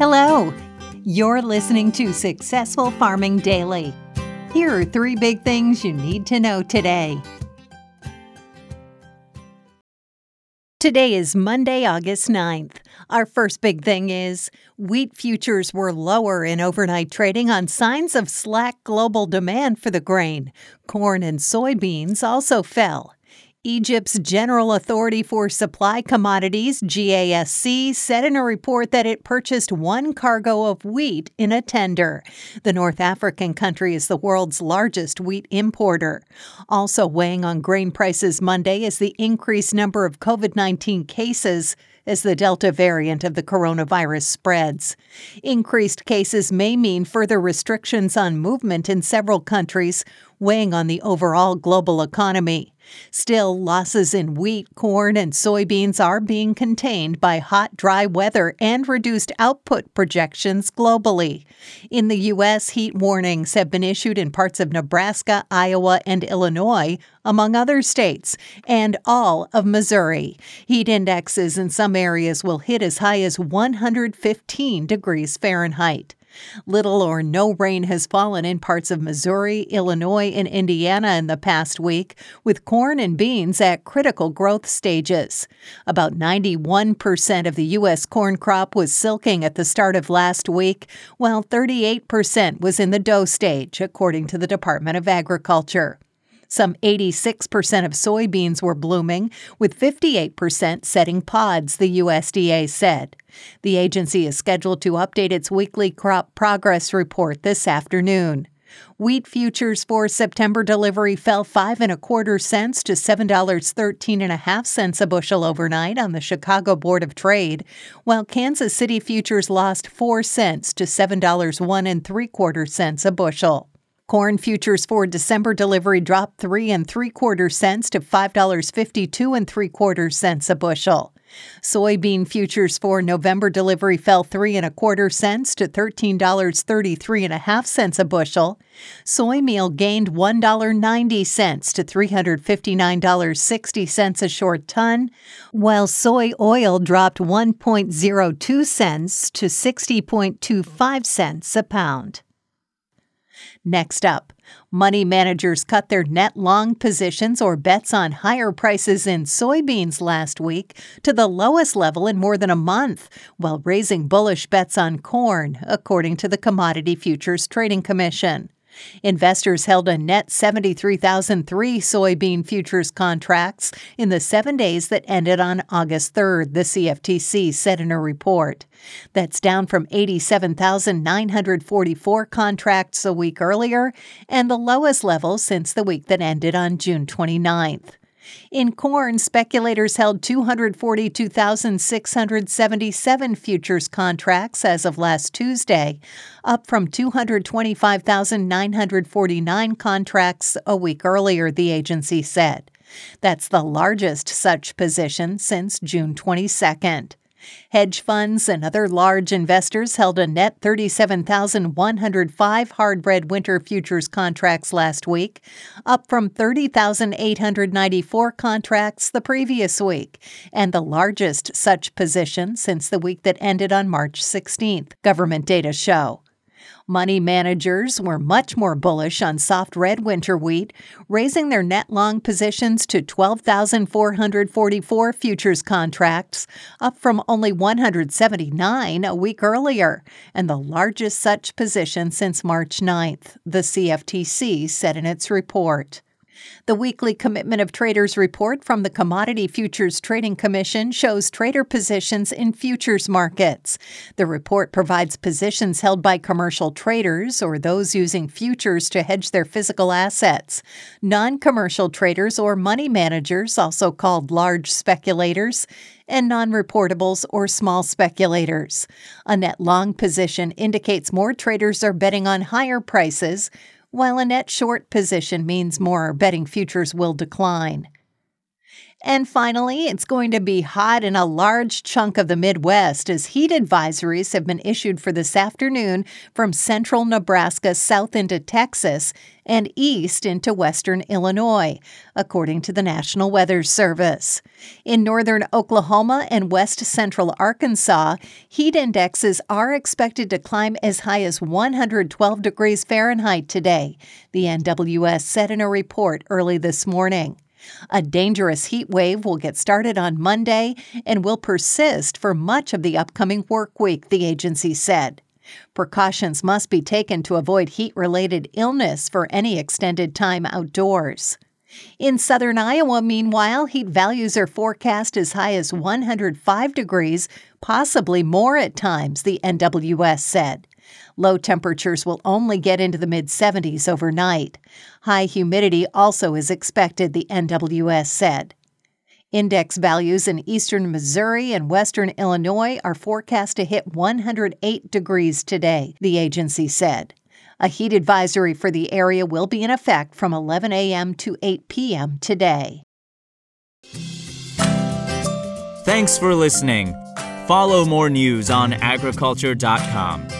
Hello. You're listening to Successful Farming Daily. Here are three big things you need to know today. Today is Monday, August 9th. Our first big thing is wheat futures were lower in overnight trading on signs of slack global demand for the grain. Corn and soybeans also fell. Egypt's General Authority for Supply Commodities, GASC, said in a report that it purchased one cargo of wheat in a tender. The North African country is the world's largest wheat importer. Also weighing on grain prices Monday is the increased number of COVID 19 cases as the Delta variant of the coronavirus spreads. Increased cases may mean further restrictions on movement in several countries, weighing on the overall global economy. Still, losses in wheat, corn, and soybeans are being contained by hot, dry weather and reduced output projections globally. In the U.S., heat warnings have been issued in parts of Nebraska, Iowa, and Illinois, among other states, and all of Missouri. Heat indexes in some areas will hit as high as 115 degrees Fahrenheit. Little or no rain has fallen in parts of Missouri, Illinois, and Indiana in the past week, with corn and beans at critical growth stages. About 91% of the U.S. corn crop was silking at the start of last week, while 38% was in the dough stage, according to the Department of Agriculture. Some 86% of soybeans were blooming, with 58% setting pods, the USDA said. The agency is scheduled to update its weekly crop progress report this afternoon. Wheat futures for September delivery fell five and a quarter cents to seven dollars thirteen and a half cents a bushel overnight on the Chicago Board of Trade, while Kansas City futures lost four cents to seven dollars one and three quarter cents a bushel. Corn futures for December delivery dropped three and three quarter cents to five dollars fifty two and three quarter cents a bushel. Soybean futures for November delivery fell three and a quarter cents to thirteen dollars thirty three and a half cents a bushel. Soy meal gained one dollar ninety cents to three hundred fifty nine dollars sixty cents a short ton, while soy oil dropped one point zero two cents to sixty point two five cents a pound. Next up, money managers cut their net long positions or bets on higher prices in soybeans last week to the lowest level in more than a month, while raising bullish bets on corn, according to the Commodity Futures Trading Commission. Investors held a net 73,003 soybean futures contracts in the seven days that ended on August 3rd, the CFTC said in a report. That's down from 87,944 contracts a week earlier and the lowest level since the week that ended on June 29th. In corn, speculators held 242,677 futures contracts as of last Tuesday, up from 225,949 contracts a week earlier, the agency said. That's the largest such position since June 22nd. Hedge funds and other large investors held a net 37,105 hard red winter futures contracts last week, up from 30,894 contracts the previous week, and the largest such position since the week that ended on March 16th, government data show. Money managers were much more bullish on soft red winter wheat, raising their net long positions to 12,444 futures contracts, up from only 179 a week earlier, and the largest such position since March 9th, the CFTC said in its report. The weekly Commitment of Traders report from the Commodity Futures Trading Commission shows trader positions in futures markets. The report provides positions held by commercial traders or those using futures to hedge their physical assets. Non commercial traders or money managers, also called large speculators, and non reportables or small speculators. A net long position indicates more traders are betting on higher prices while a net short position means more betting futures will decline. And finally, it's going to be hot in a large chunk of the Midwest as heat advisories have been issued for this afternoon from central Nebraska south into Texas and east into western Illinois, according to the National Weather Service. In northern Oklahoma and west central Arkansas, heat indexes are expected to climb as high as 112 degrees Fahrenheit today, the NWS said in a report early this morning. A dangerous heat wave will get started on Monday and will persist for much of the upcoming work week, the agency said. Precautions must be taken to avoid heat related illness for any extended time outdoors. In southern Iowa, meanwhile, heat values are forecast as high as 105 degrees, possibly more at times, the NWS said. Low temperatures will only get into the mid 70s overnight. High humidity also is expected, the NWS said. Index values in eastern Missouri and western Illinois are forecast to hit 108 degrees today, the agency said. A heat advisory for the area will be in effect from 11 a.m. to 8 p.m. today. Thanks for listening. Follow more news on agriculture.com.